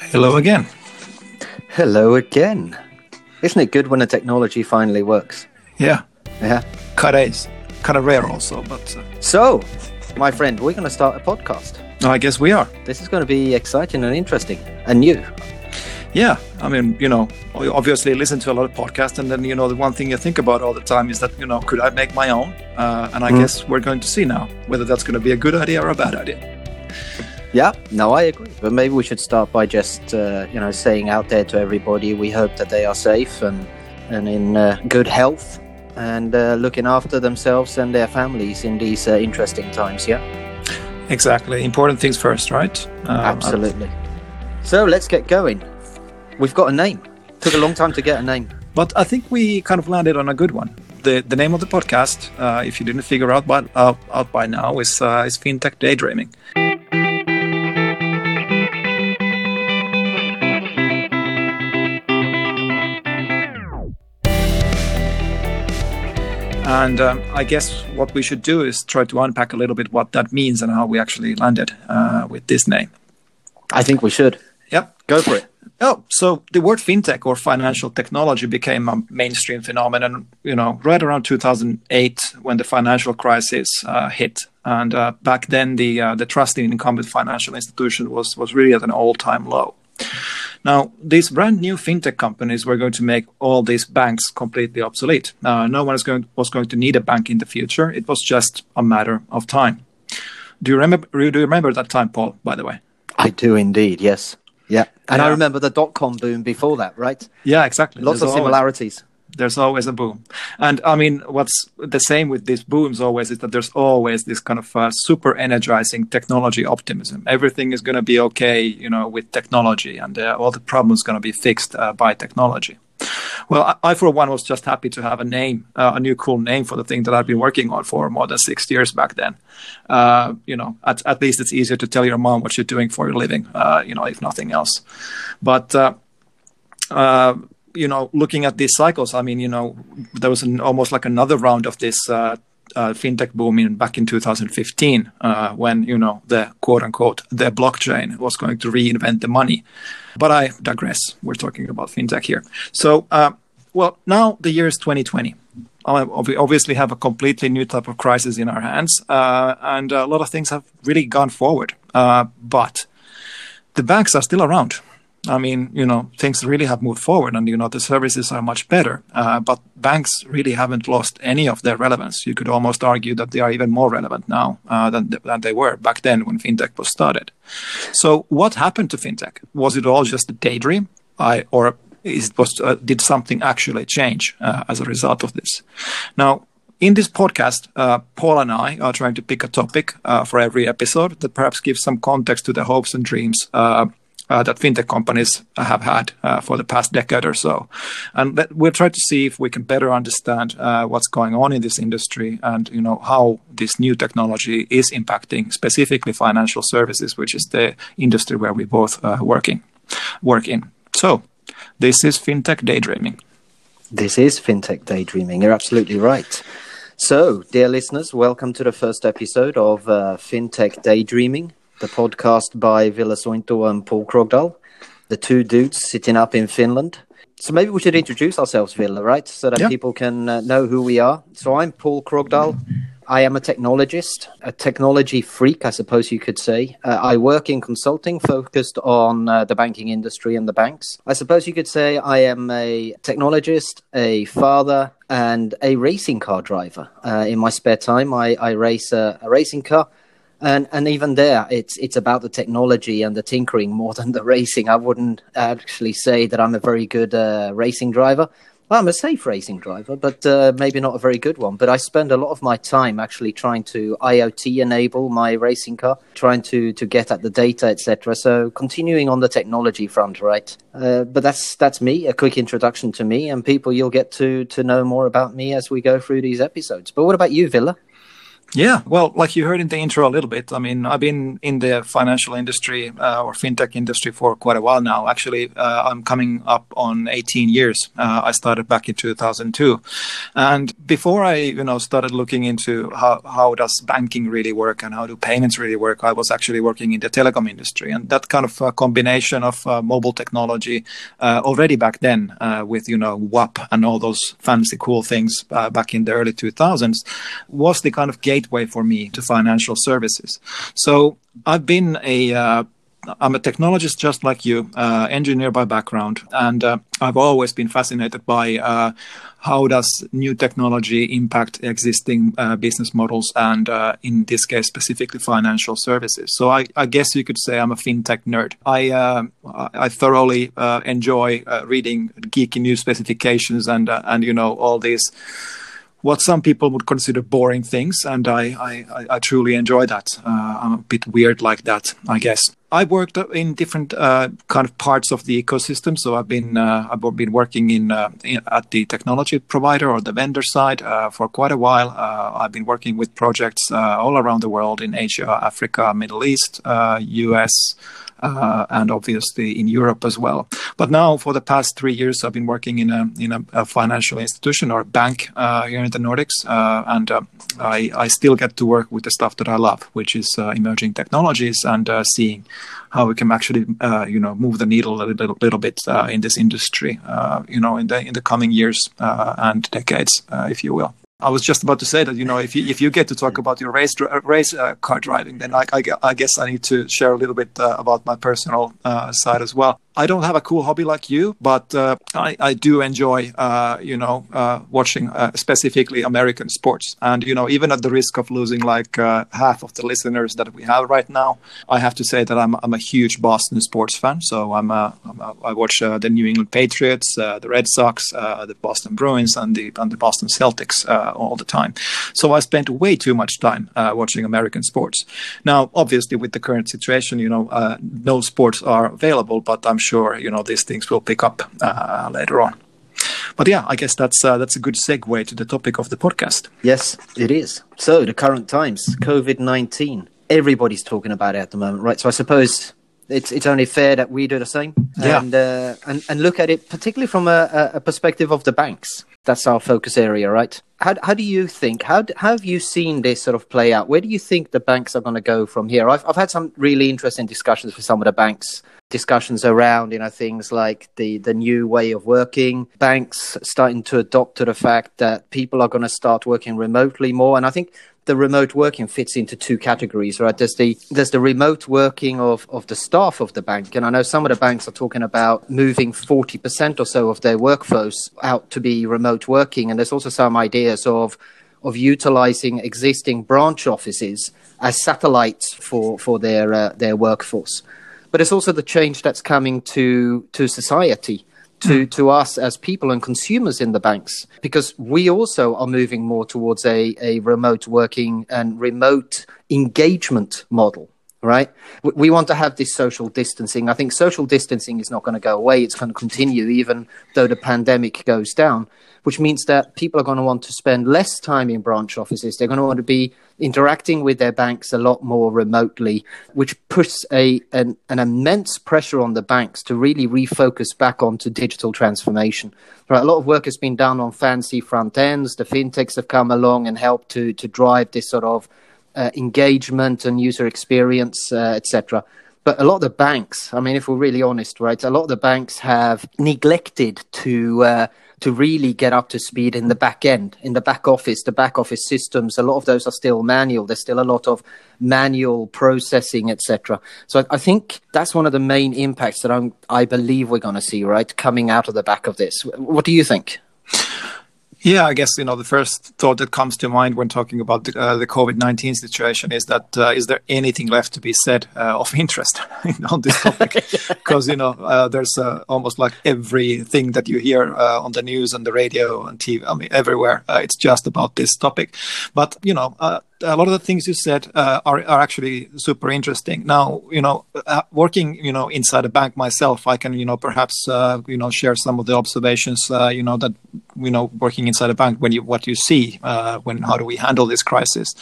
Hello again. Hello again. Isn't it good when the technology finally works? Yeah, Yeah. kind of. Kind of rare also, but uh, So, my friend, we're going to start a podcast. I guess we are. This is going to be exciting and interesting and new. Yeah, I mean, you know, obviously listen to a lot of podcasts, and then you know, the one thing you think about all the time is that you know, could I make my own? Uh, and I Mm. guess we're going to see now whether that's going to be a good idea or a bad idea. Yeah, no, I agree. But maybe we should start by just, uh, you know, saying out there to everybody we hope that they are safe and, and in uh, good health and uh, looking after themselves and their families in these uh, interesting times. Yeah, Exactly. Important things first, right? Um, absolutely. So let's get going. We've got a name. Took a long time to get a name. But I think we kind of landed on a good one. The the name of the podcast, uh, if you didn't figure out by out, out by now, is uh, is FinTech Daydreaming. And um, I guess what we should do is try to unpack a little bit what that means and how we actually landed uh, with this name. I think we should. Yep. Go for it. Oh, so the word fintech or financial technology became a mainstream phenomenon, you know, right around 2008 when the financial crisis uh, hit. And uh, back then, the uh, the trust in incumbent financial institution was was really at an all time low. Now, these brand new fintech companies were going to make all these banks completely obsolete. Uh, no one is going, was going to need a bank in the future. It was just a matter of time. Do you remember? Do you remember that time, Paul? By the way. I do indeed, yes. Yeah. And I remember the dot com boom before that, right? Yeah, exactly. Lots There's of always- similarities. There's always a boom. And i mean what's the same with these booms always is that there's always this kind of uh, super energizing technology optimism. Everything is going to be okay you know with technology and uh, all the problems going to be fixed uh, by technology. Well I, I for one was just happy to have a name uh, a new cool name for the thing that i've been working on for more than six years back then. Uh, you know at, at least it's easier to tell your mom what you're doing for your living uh, you know if nothing else. But you know, looking at these cycles, I mean, you know, there was an, almost like another round of this uh, uh, fintech boom in back in 2015 uh, when you know the quote unquote the blockchain was going to reinvent the money. But I digress. We're talking about fintech here. So, uh, well, now the year is 2020. Uh, We obviously have a completely new type of crisis in our hands, uh, and a lot of things have really gone forward. But the banks are still around. I mean, you know, things really have moved forward, and you know, the services are much better. Uh, but banks really haven't lost any of their relevance. You could almost argue that they are even more relevant now uh, than than they were back then when fintech was started. So, what happened to fintech? Was it all just a daydream, I, or is, was uh, did something actually change uh, as a result of this? Now, in this podcast, uh, Paul and I are trying to pick a topic uh, for every episode that perhaps gives some context to the hopes and dreams uh, that fintech companies have had uh, for the past decade or so. And let, we'll try to see if we can better understand uh, what's going on in this industry and you know how this new technology is impacting specifically financial services, which is the industry where we both uh, working work in. So this is fintech daydreaming. This is FinTech Daydreaming. You're absolutely right. So, dear listeners, welcome to the first episode of uh, FinTech Daydreaming, the podcast by Ville Sointu and Paul Krogdahl, the two dudes sitting up in Finland. So maybe we should introduce ourselves, Ville, right? So that Yeah. people can uh, know who we are. So I'm Paul Krogdahl. I am a technologist, a technology freak, I suppose you could say. Uh, I work in consulting focused on uh, the banking industry and the banks. I suppose you could say I am a technologist, a father, and a racing car driver. Uh, in my spare time, I, I race a, a racing car. And and even there, it's it's about the technology and the tinkering more than the racing. I wouldn't actually say that I'm a very good uh, racing driver. I'm a safe racing driver, but uh, maybe not a very good one. But I spend a lot of my time actually trying to IoT enable my racing car, trying to to get at the data, etc. So continuing on the technology front, right? Uh, but that's that's me. A quick introduction to me, and people you'll get to to know more about me as we go through these episodes. But what about you, Ville? Yeah, well, like you heard in the intro a little bit, I mean, I've been in the financial industry uh, or fintech industry for quite a while now. Actually, uh, I'm coming up on 18 years. Uh, I started back in 2002, and before I, you know, started looking into how how does banking really work and how do payments really work, I was actually working in the telecom industry, and that kind of combination of uh, mobile technology uh, already back then uh, with you know WAP and all those fancy cool things back in the early 2000s was the kind of gate gateway for me to financial services. So I've been a uh, I'm a technologist just like you, uh, engineer by background, and uh, I've always been fascinated by uh, how does new technology impact existing uh, business models, and uh, in this case specifically financial services. So I, I, guess you could say I'm a fintech nerd. I uh, I thoroughly enjoy reading geeky new specifications and and you know all these what some people would consider boring things, and I, I, I truly enjoy that. Uh, I'm a bit weird like that, I guess. I worked in different uh, kind of parts of the ecosystem. So I've been uh, I've been working in, uh, in, at the technology provider or the vendor side uh, for quite a while. Uh, I've been working with projects all around the world in Asia, Africa, Middle East, US uh, and obviously in Europe as well. But now, for the past three years, I've been working in a in a, a financial institution or bank uh, here in the Nordics, uh, and uh, I I still get to work with the stuff that I love, which is uh, emerging technologies and uh, seeing how we can actually you know move the needle a little, little bit in this industry, you know, in the in the coming years and decades, if you will. I was just about to say that you know if you if you get to talk about your race race uh, car driving, then I, I, I, guess I need to share a little bit uh, about my personal uh, side as well. I don't have a cool hobby like you, but uh, I, I do enjoy, uh, you know, uh, watching uh, specifically American sports. And you know, even at the risk of losing like uh, half of the listeners that we have right now, I have to say that I'm I'm a huge Boston sports fan. So I'm, a, I'm a, I watch uh, the New England Patriots, the Red Sox, the Boston Bruins, and the and the Boston Celtics all the time. So I spent way too much time watching American sports. Now, obviously, with the current situation, you know, no sports are available, but I'm sure you know these things will pick up uh, later on. But yeah, I guess that's uh, that's a good segue to the topic of the podcast. Yes, it is. So the current times, COVID nineteen. Everybody's talking about it at the moment, right? So I suppose it's it's only fair that we do the same yeah. and uh, and and look at it particularly from a, a perspective of the banks. That's our focus area, right? How how do you think? How, how have you seen this sort of play out? Where do you think the banks are going to go from here? I've I've had some really interesting discussions with some of the banks discussions around you know things like the the new way of working banks starting to adopt to the fact that people are going to start working remotely more and i think the remote working fits into two categories right? There's the there's the remote working of of the staff of the bank. And i know some of the banks are talking about moving 40% or so of their workforce out to be remote working. And there's also some ideas of of utilizing existing branch offices as satellites for for their uh, their workforce. But it's also the change that's coming to to society to to us as people and consumers in the banks because we also are moving more towards a, a remote working and remote engagement model right? We want to have this social distancing. I think social distancing is not going to go away. It's going to continue even though the pandemic goes down which means that people are going to want to spend less time in branch offices. They're going to want to be interacting with their banks a lot more remotely, which puts a an, an immense pressure on the banks to really refocus back onto digital transformation. Right, a lot of work has been done on fancy front ends. The fintechs have come along and helped to to drive this sort of uh, engagement and user experience, uh, etc. But a lot of the banks, I mean, if we're really honest, right, a lot of the banks have neglected to uh, to really get up to speed in the back end, in the back office, the back office systems. A lot of those are still manual. There's still a lot of manual processing, etc. So I, I, think that's one of the main impacts that I'm, I believe we're going to see, right, coming out of the back of this. What do you think? Yeah, I guess you know the first thought that comes to mind when talking about the, uh, the COVID nineteen situation is that uh, is there anything left to be said uh, of interest on this topic? Because you know uh, there's uh, almost like everything that you hear uh, on the news, and the radio, and TV, I mean everywhere. it's just about this topic. But you know a lot of the things you said uh, are, are actually super interesting. Now, you know, uh, working, you know, inside a bank myself, I can, you know, perhaps, uh, you know, share some of the observations, uh, you know, that you know working inside a bank when you what you see uh, when how do we handle this crisis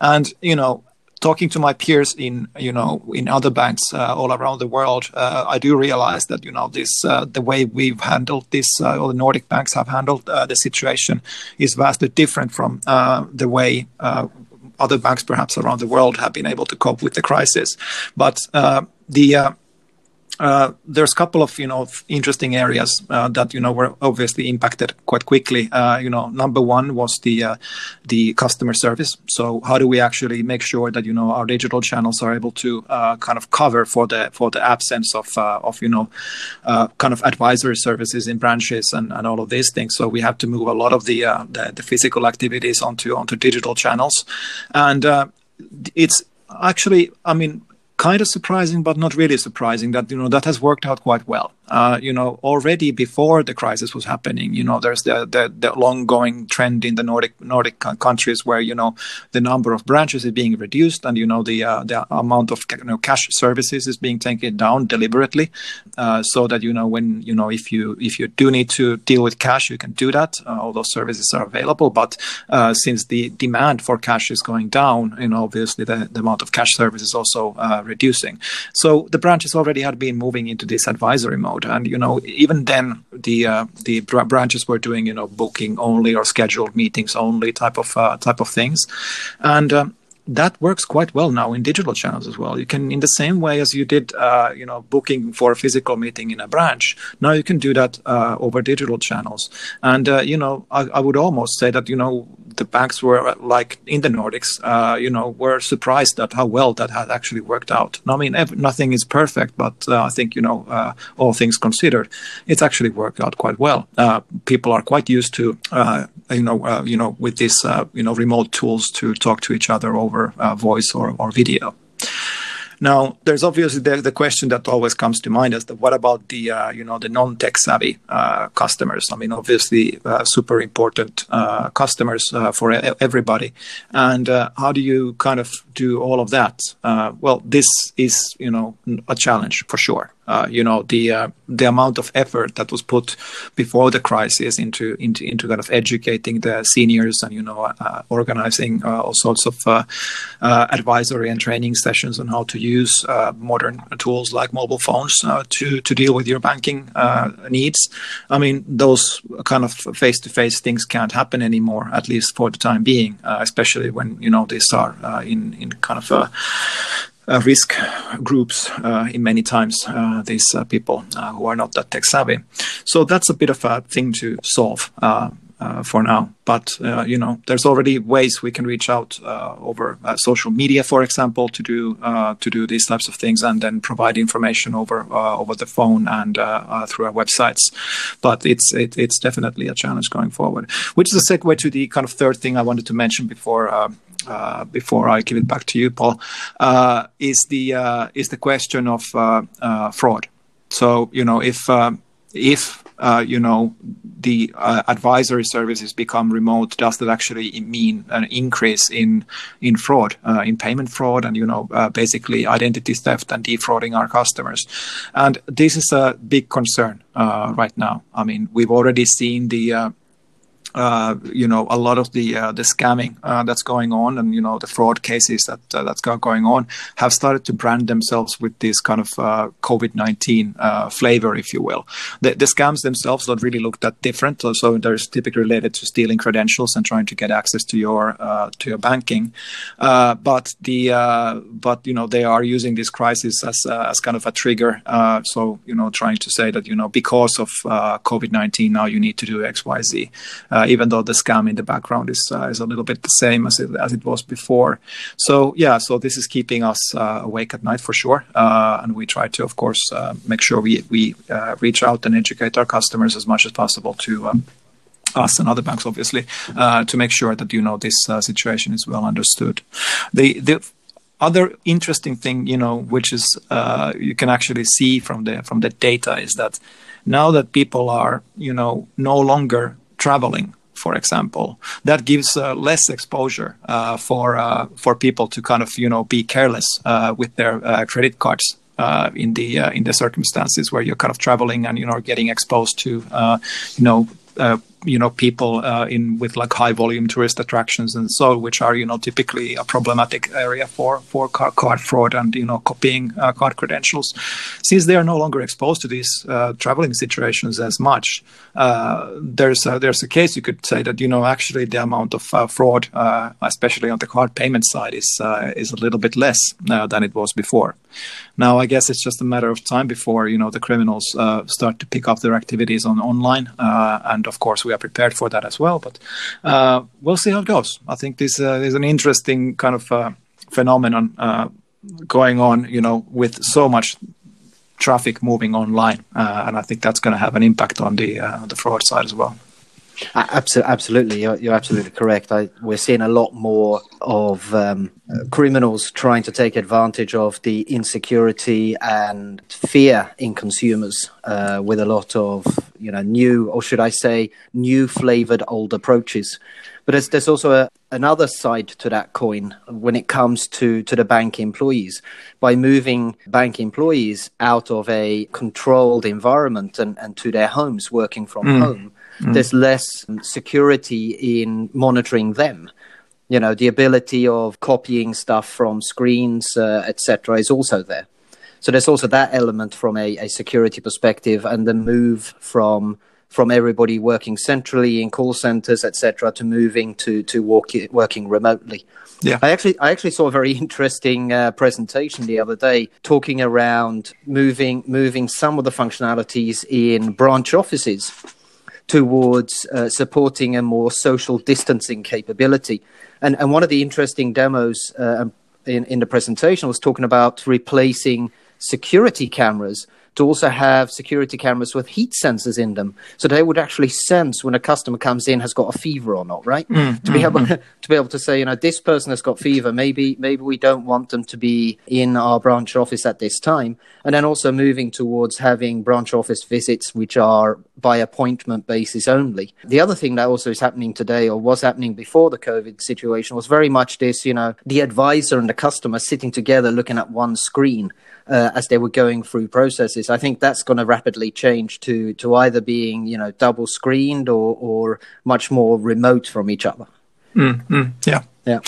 and you know talking to my peers in you know in other banks uh, all around the world, uh, I do realize that you know this uh, the way we've handled this, uh, or the Nordic banks have handled uh, the situation, is vastly different from uh, the way. other banks, perhaps around the world, have been able to cope with the crisis, but the uh, there's a couple of you know interesting areas uh, that you know were obviously impacted quite quickly. Uh, you know, number one was the uh, the customer service. So how do we actually make sure that you know our digital channels are able to uh, kind of cover for the for the absence of of you know kind of advisory services in branches and, and all of these things. So we have to move a lot of the the, the, physical activities onto onto digital channels, and it's actually I mean kind of surprising, but not really surprising that you know that has worked out quite well uh, you know, already before the crisis was happening, you know, there's the, the, the long going trend in the Nordic Nordic countries where you know the number of branches is being reduced, and you know the uh, the amount of you know, cash services is being taken down deliberately, uh, so that you know when you know if you if you do need to deal with cash, you can do that. Uh, all those services are available, but uh, since the demand for cash is going down, you know, obviously the, the amount of cash services also uh, reducing. So the branches already had been moving into this advisory mode and you know even then the uh, the branches were doing you know booking only or scheduled meetings only type of uh, type of things and um, that works quite well now in digital channels as well. You can, in the same way as you did, uh, you know, booking for a physical meeting in a branch. Now you can do that uh, over digital channels. And uh, you know, I, I, would almost say that you know the banks were like in the Nordics, uh, you know, were surprised at how well that had actually worked out. I mean, ev- nothing is perfect, but uh, I think you know, uh, all things considered, it's actually worked out quite well. people are quite used to, you know, you know, with these, you know, remote tools to talk to each other over uh, voice or, or video. Now, there's obviously the, the, question that always comes to mind is that what about the uh, you know the non-tech savvy uh, customers? I mean, obviously, uh, super important uh, customers uh, for everybody. And uh, how do you kind of do all of that? well, this is you know a challenge for sure. Uh, you know the uh, the amount of effort that was put before the crisis into into into kind of educating the seniors and you know uh, organizing uh, all sorts of uh, advisory and training sessions on how to use modern tools like mobile phones to to deal with your banking needs. I mean those kind of face to face things can't happen anymore at least for the time being, especially when you know these are in in kind of a uh, risk groups uh, in many times uh, these uh, people who are not that tech savvy. So that's a bit of a thing to solve. Uh, for now, but you know, there's already ways we can reach out over social media, for example, to do to do these types of things, and then provide information over over the phone and through our websites. But it's it, it's definitely a challenge going forward. Which is a segue to the kind of third thing I wanted to mention before uh, before I give it back to you, Paul, uh, is the uh, is the question of uh, uh, fraud. So you know if if Uh, you know the uh, advisory services become remote, does that actually mean an increase in in fraud, uh, in payment fraud, and you know basically identity theft and defrauding our customers? And this is a big concern right now. I mean, we've already seen the uh, you know a lot of the uh, the scamming uh, that's going on and you know the fraud cases that uh, that's going on have started to brand themselves with this kind of uh, COVID nineteen uh, flavor, if you will. The, the, scams themselves don't really look that different. So they're typically related to stealing credentials and trying to get access to your to your banking. but the but you know they are using this crisis as as kind of a trigger. so you know trying to say that you know because of COVID nineteen now you need to do X Y Z uh, even though the scam in the background is uh, is a little bit the same as it, as it was before. So yeah, so this is keeping us uh, awake at night for sure, and we try to, of course, make sure we we reach out and educate our customers as much as possible to. Um, us and other banks, obviously, uh, to make sure that you know this uh, situation is well understood. The the other interesting thing, you know, which is uh, you can actually see from the from the data is that now that people are, you know, no longer traveling for example, that gives uh, less exposure uh, for uh, for people to kind of you know be careless uh, with their uh, credit cards. Uh, in the in the circumstances where you're kind of traveling and you know getting exposed to you know you know people uh, in with like high volume tourist attractions and so which are you know typically a problematic area for for card, fraud and you know copying uh, card credentials. Since they are no longer exposed to these uh, traveling situations as much uh, there's a, there's a case you could say that you know actually the amount of uh, fraud especially on the card payment side is is a little bit less than it was before. Now, I guess it's just a matter of time before you know the criminals uh, start to pick up their activities on online, uh, and of course we are prepared for that as well. But uh, we'll see how it goes. I think this uh, is an interesting kind of uh, phenomenon uh, going on, you know, with so much traffic moving online, and I think that's going to have an impact on the the fraud side as well. Absolutely, you're, you're absolutely correct. I, we're seeing a lot more of um, criminals trying to take advantage of the insecurity and fear in consumers uh, with a lot of you know new, or should I say, new flavored old approaches. But there's, there's also a, another side to that coin when it comes to, to the bank employees. By moving bank employees out of a controlled environment and, and to their homes, working from mm. home, mm. there's less security in monitoring them. You know, the ability of copying stuff from screens, uh, etc., is also there. So there's also that element from a, a security perspective, and the move from from everybody working centrally in call centers, etc., to moving to to work, working remotely. Yeah, I actually I actually saw a very interesting uh, presentation the other day talking around moving moving some of the functionalities in branch offices towards uh, supporting a more social distancing capability. And, and one of the interesting demos uh, in, in the presentation was talking about replacing security cameras to also have security cameras with heat sensors in them, so they would actually sense when a customer comes in has got a fever or not, right? Mm, to be mm, able mm. to be able to say, you know, this person has got fever. Maybe maybe we don't want them to be in our branch office at this time, and then also moving towards having branch office visits which are by appointment basis only. The other thing that also is happening today, or was happening before the COVID situation, was very much this, you know, the advisor and the customer sitting together looking at one screen uh, as they were going through processes. I think that's going to rapidly change to to either being you know double screened or or much more remote from each other. Mm, yeah, yeah.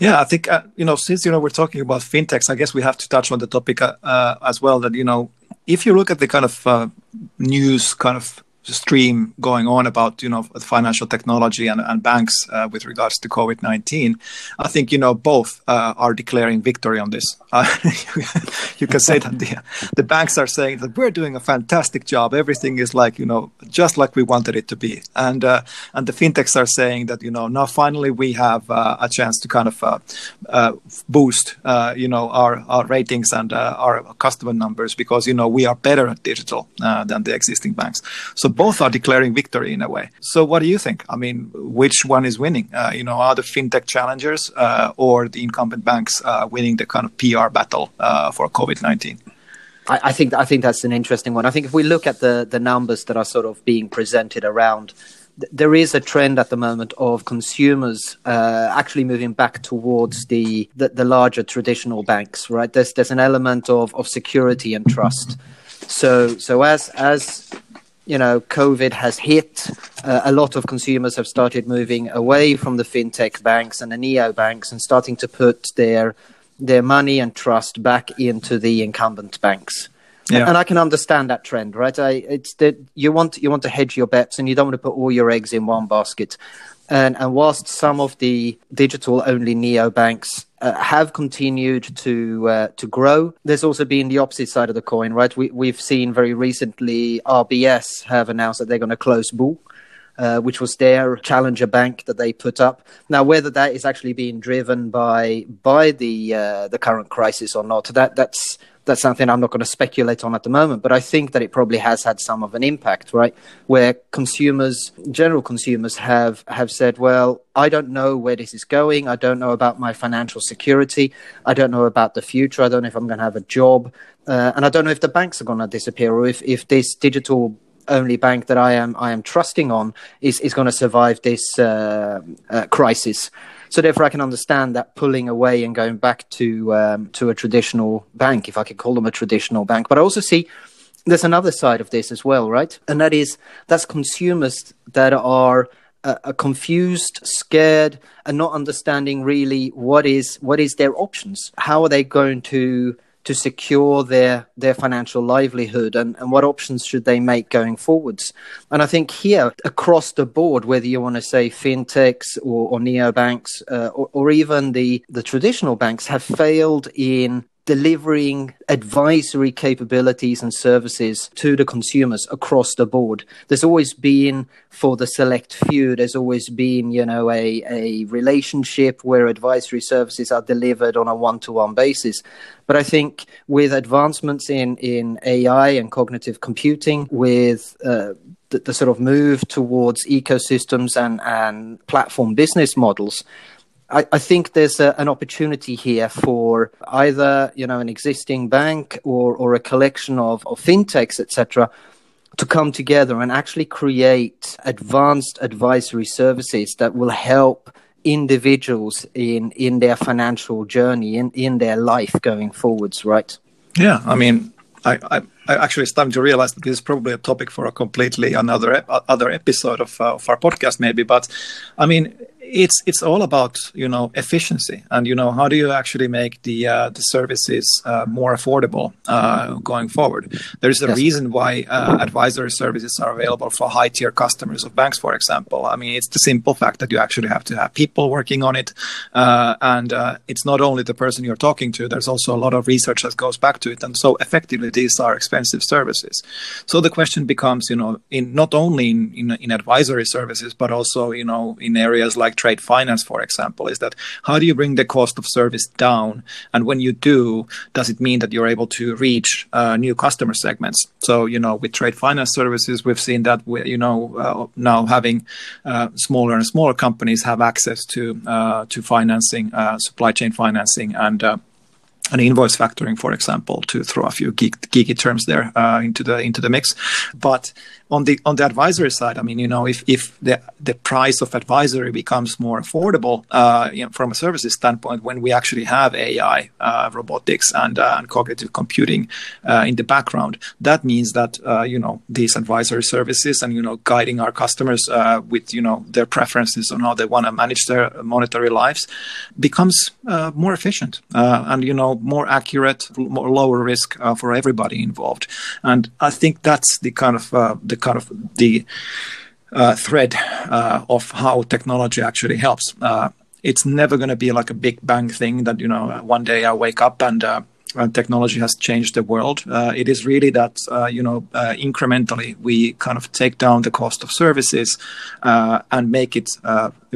Yeah, I think uh, you know since you know we're talking about fintechs, I guess we have to touch on the topic uh, uh as well. That you know, if you look at the kind of uh, news kind of stream going on about you know financial technology and, and banks uh, with regards to COVID nineteen, I think you know both uh, are declaring victory on this. Uh, you can say that the the banks are saying that we're doing a fantastic job. Everything is like you know just like we wanted it to be, and uh, and the fintechs are saying that you know now finally we have uh, a chance to kind of uh, boost you know our our ratings and our customer numbers because you know we are better at digital than the existing banks. So both are declaring victory in a way. So what do you think? I mean, which one is winning? Uh, you know, are the fintech challengers uh, or the incumbent banks uh, winning the kind of PR battle uh, for COVID nineteen? I, I think I think that's an interesting one. I think if we look at the the numbers that are sort of being presented around there is a trend at the moment of consumers uh, actually moving back towards the, the, the larger traditional banks. Right, there's there's an element of, of security and trust. So so as as you know, COVID has hit, uh, a lot of consumers have started moving away from the fintech banks and the neo banks and starting to put their their money and trust back into the incumbent banks. Yeah. And I can understand that trend, right? I, it's that you want you want to hedge your bets and you don't want to put all your eggs in one basket. And, and whilst some of the digital only neo banks uh, have continued to uh, to grow, there's also been the opposite side of the coin, right? We, we've seen very recently RBS have announced that they're going to close Bo. Uh, which was their challenger bank that they put up. Now, whether that is actually being driven by by the uh, the current crisis or not, that that's that's something I'm not going to speculate on at the moment, but I think that it probably has had some of an impact, right? Where consumers, general consumers, have have said, "Well, I don't know where this is going. I don't know about my financial security. I don't know about the future. I don't know if I'm going to have a job, uh, and I don't know if the banks are going to disappear or if if this digital only bank that I am I am trusting on is is going to survive this uh, uh, crisis." So therefore, I can understand that pulling away and going back to um, to a traditional bank, if I could call them a traditional bank. But I also see there's another side of this as well, right? And that is that's consumers that are uh, confused, scared, and not understanding really what is what is their options. How are they going to to secure their their financial livelihood and, and what options should they make going forwards. And i think here across the board whether you want to say fintechs or, or neobanks uh, or, or even the the traditional banks have failed in delivering advisory capabilities and services to the consumers across the board. There's always been, for the select few, there's always been, you know, a, a relationship where advisory services are delivered on a one to one basis. But I think with advancements in, in AI and cognitive computing, with uh, the, the, sort of move towards ecosystems and, and platform business models, I, I think there's a, an opportunity here for either you know an existing bank or or a collection of, of fintechs, etc., to come together and actually create advanced advisory services that will help individuals in in their financial journey in in their life going forwards right yeah i mean I, I, I actually starting to realize that this is probably a topic for a completely another other episode of, uh, of our podcast maybe but i mean it's it's all about you know efficiency and you know how do you actually make the uh, the services uh, more affordable uh, going forward. There is a yes. reason why uh, advisory services are available for high tier customers of banks, for example. I mean, it's the simple fact that you actually have to have people working on it, uh, and uh, it's not only the person you're talking to. There's also a lot of research that goes back to it, and so effectively these are expensive services. So the question becomes, you know, in not only in, in, in advisory services but also you know in areas like trade finance, for example, is that how do you bring the cost of service down? And when you do, does it mean that you're able to reach uh, new customer segments? So, you know, with trade finance services, we've seen that, we, you know, uh, now having uh, smaller and smaller companies have access to uh, to financing, uh, supply chain financing, and and invoice factoring, for example, to throw a few geek, geeky terms there uh, into the into the mix. But on the on the advisory side, I mean, you know, if if the the price of advisory becomes more affordable uh, you know, from a services standpoint, when we actually have AI, uh, robotics, and, uh, and cognitive computing uh, in the background, that means that uh, you know these advisory services and you know guiding our customers with you know their preferences on how they want to manage their monetary lives becomes more efficient and you know more accurate, more lower risk for everybody involved. And I think that's the kind of the kind of the uh, thread uh, of how technology actually helps. Uh, it's never going to be like a big bang thing that you know one day I wake up and uh, technology has changed the world. Uh, it is really that uh, you know uh, incrementally we kind of take down the cost of services uh, and make it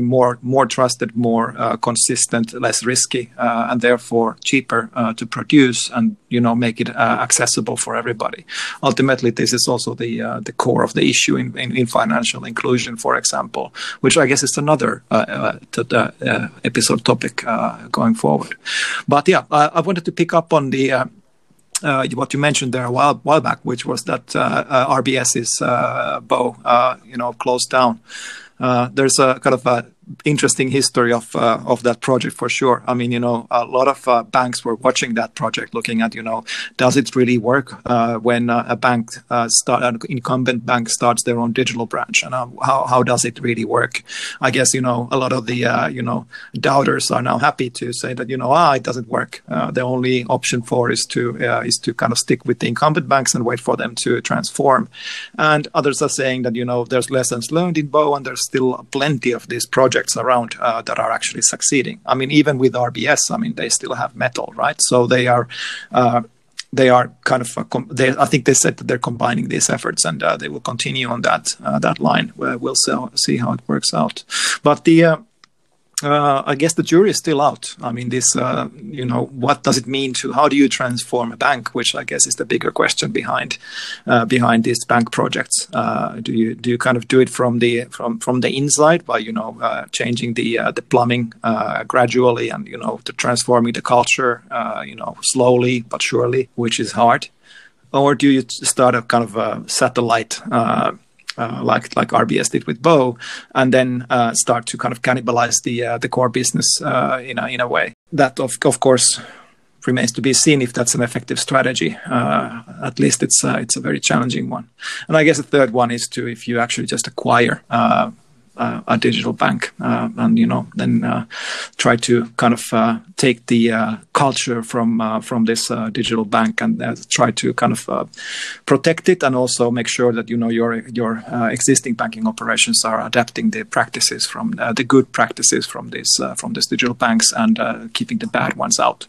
more more trusted, more uh, consistent, less risky, uh, and therefore cheaper uh, to produce, and you know make it uh, accessible for everybody. Ultimately, this is also the uh, the core of the issue in, in, in, financial inclusion, for example, which I guess is another uh, episode topic going forward. But yeah, I, I, wanted to pick up on the. Uh, what you mentioned there a while, while back, which was that uh, uh, RBS's Bo, you know, closed down. Uh, there's a kind of a interesting history of uh, of that project for sure. I mean, you know, a lot of uh, banks were watching that project, looking at, you know, does it really work uh, when uh, a bank uh, start an incumbent bank starts their own digital branch, and uh, how how does it really work? I guess you know a lot of the you know doubters are now happy to say that you know ah it doesn't work. the only option for is to is to kind of stick with the incumbent banks and wait for them to transform, and others are saying that you know there's lessons learned in Bo and there's still plenty of these projects projects around uh, that are actually succeeding. I mean, even with RBS, I mean, they still have Mettle, right? So they are. Uh, they are kind of, com- they, I think they said that they're combining these efforts, and uh, they will continue on that uh, that line. Where we'll see how it works out. But the uh, uh, I guess the jury is still out. I mean, this, uh, you know, what does it mean to how do you transform a bank? Which I guess is the bigger question behind uh, behind these bank projects. Uh, do you do you kind of do it from the from from the inside by you know uh, changing the uh, the plumbing gradually and you know transforming the culture, you know, slowly but surely, which is hard, or do you start a kind of a satellite? Uh, like like RBS did with Bo, and then uh, start to kind of cannibalize the uh, the core business uh, in a in a way. That of of course remains to be seen if that's an effective strategy. Uh, at least it's uh, it's a very challenging one. And I guess the third one is to if you actually just acquire uh, a digital bank, uh, and you know then uh, try to kind of uh, take the uh, culture from uh, from this digital bank and try to kind of protect it, and also make sure that you know your your existing banking operations are adapting the practices from the good practices from this from these digital banks and keeping the bad ones out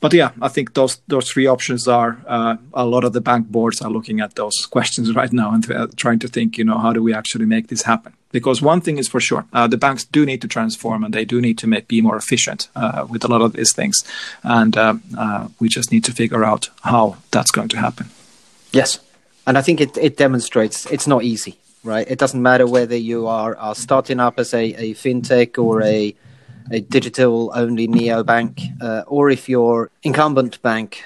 but yeah, I think those those three options are uh, a lot of the bank boards are looking at those questions right now and trying to think, you know, how do we actually make this happen? Because one thing is for sure, uh, the banks do need to transform and they do need to make, be more efficient uh, with a lot of these things, and uh, uh, we just need to figure out how that's going to happen. Yes, and I think it it demonstrates it's not easy, right? It doesn't matter whether you are, are starting up as a, a fintech or a a digital only neobank, uh, or if you're incumbent bank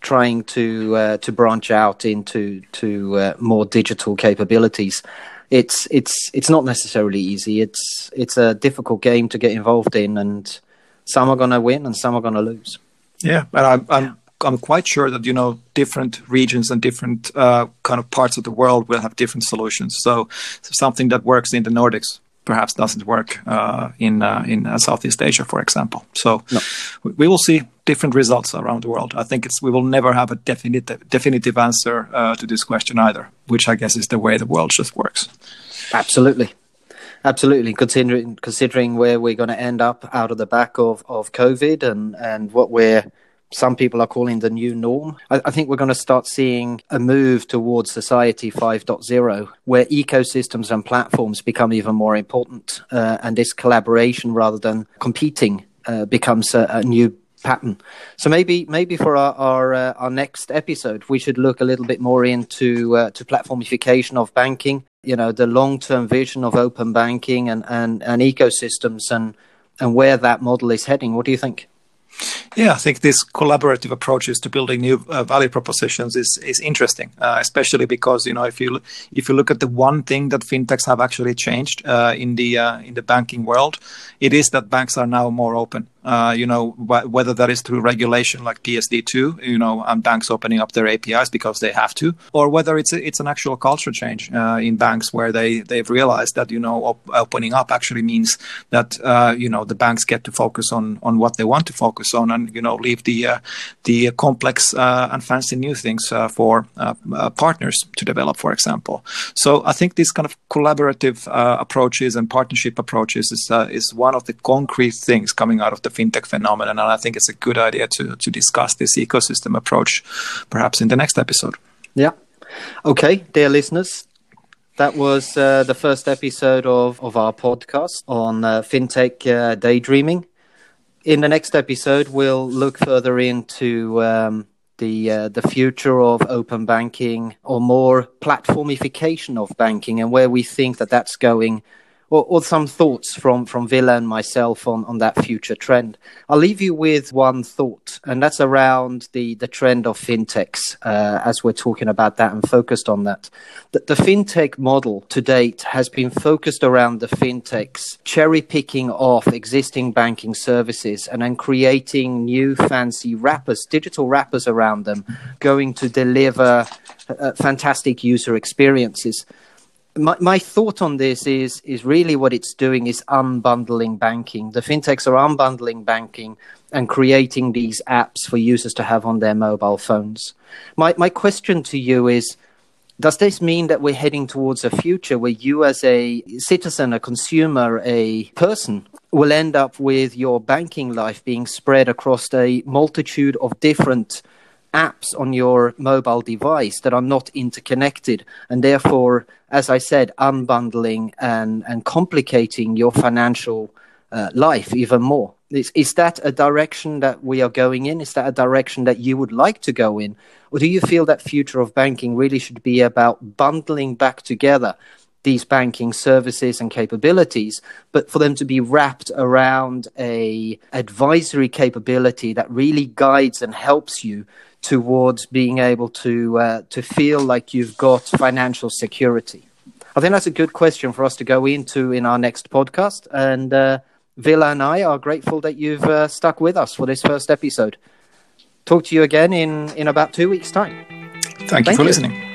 trying to uh, to branch out into to uh, more digital capabilities, it's it's it's not necessarily easy. It's it's a difficult game to get involved in, and some are going to win and some are going to lose. Yeah, and I'm, I'm I'm quite sure that you know different regions and different uh, kind of parts of the world will have different solutions. So, so something that works in the Nordics perhaps doesn't work uh, in uh, in uh, Southeast Asia, for example. So no. we will see different results around the world. I think it's we will never have a definitive definitive answer uh, to this question either, which I guess is the way the world just works. Absolutely. Absolutely, considering considering where we're going to end up out of the back of, of COVID and, and what we're some people are calling the new norm. I, I, think we're going to start seeing a move towards society 5.0, where ecosystems and platforms become even more important, uh, and this collaboration rather than competing uh, becomes a, a, new pattern. So maybe maybe for our our, uh, our, next episode, we should look a little bit more into uh, to platformification of banking. You know, the long term vision of open banking and, and, and ecosystems and and where that model is heading. What do you think? Yeah, I think this collaborative approaches to building new uh, value propositions is is interesting, uh, especially because you know if you if you look at the one thing that fintechs have actually changed uh, in the uh, in the banking world, it is that banks are now more open. Uh, you know, wh- whether that is through regulation like PSD2, you know, and banks opening up their APIs because they have to, or whether it's a, it's an actual culture change uh, in banks where they they've realized that you know op- opening up actually means that uh, you know the banks get to focus on on what they want to focus on and you know leave the uh, the complex uh, and fancy new things for partners to develop, for example. So I think these kind of collaborative approaches and partnership approaches is is one of the concrete things coming out of the fintech phenomenon. And I think it's a good idea to, to discuss this ecosystem approach perhaps in the next episode. Yeah. Okay, dear listeners, that was uh, the first episode of, of our podcast on uh, fintech uh, daydreaming. In the next episode, we'll look further into um, the uh, the future of open banking or more platformification of banking and where we think that that's going or, or, some thoughts from from Ville and myself on, on that future trend. I'll leave you with one thought, and that's around the the trend of fintechs. Uh, as we're talking about that and focused on that, the, the fintech model to date has been focused around the fintechs cherry picking off existing banking services and then creating new fancy wrappers, digital wrappers around them, going to deliver uh, fantastic user experiences my, my thought on this is is really what it's doing is unbundling banking. The fintechs are unbundling banking and creating these apps for users to have on their mobile phones. My my question to you is does this mean that we're heading towards a future where you as a citizen, a consumer, a person will end up with your banking life being spread across a multitude of different apps on your mobile device that are not interconnected and therefore as i said unbundling and and complicating your financial uh, life even more. Is, is that a direction that we are going in? Is that a direction that you would like to go in? Or do you feel that future of banking really should be about bundling back together these banking services and capabilities, but for them to be wrapped around a advisory capability that really guides and helps you towards being able to uh, to feel like you've got financial security? I think that's a good question for us to go into in our next podcast. And uh, Ville and I are grateful that you've uh, stuck with us for this first episode. talk to you again in, in about two weeks' time. Thank, Thank you for you. listening.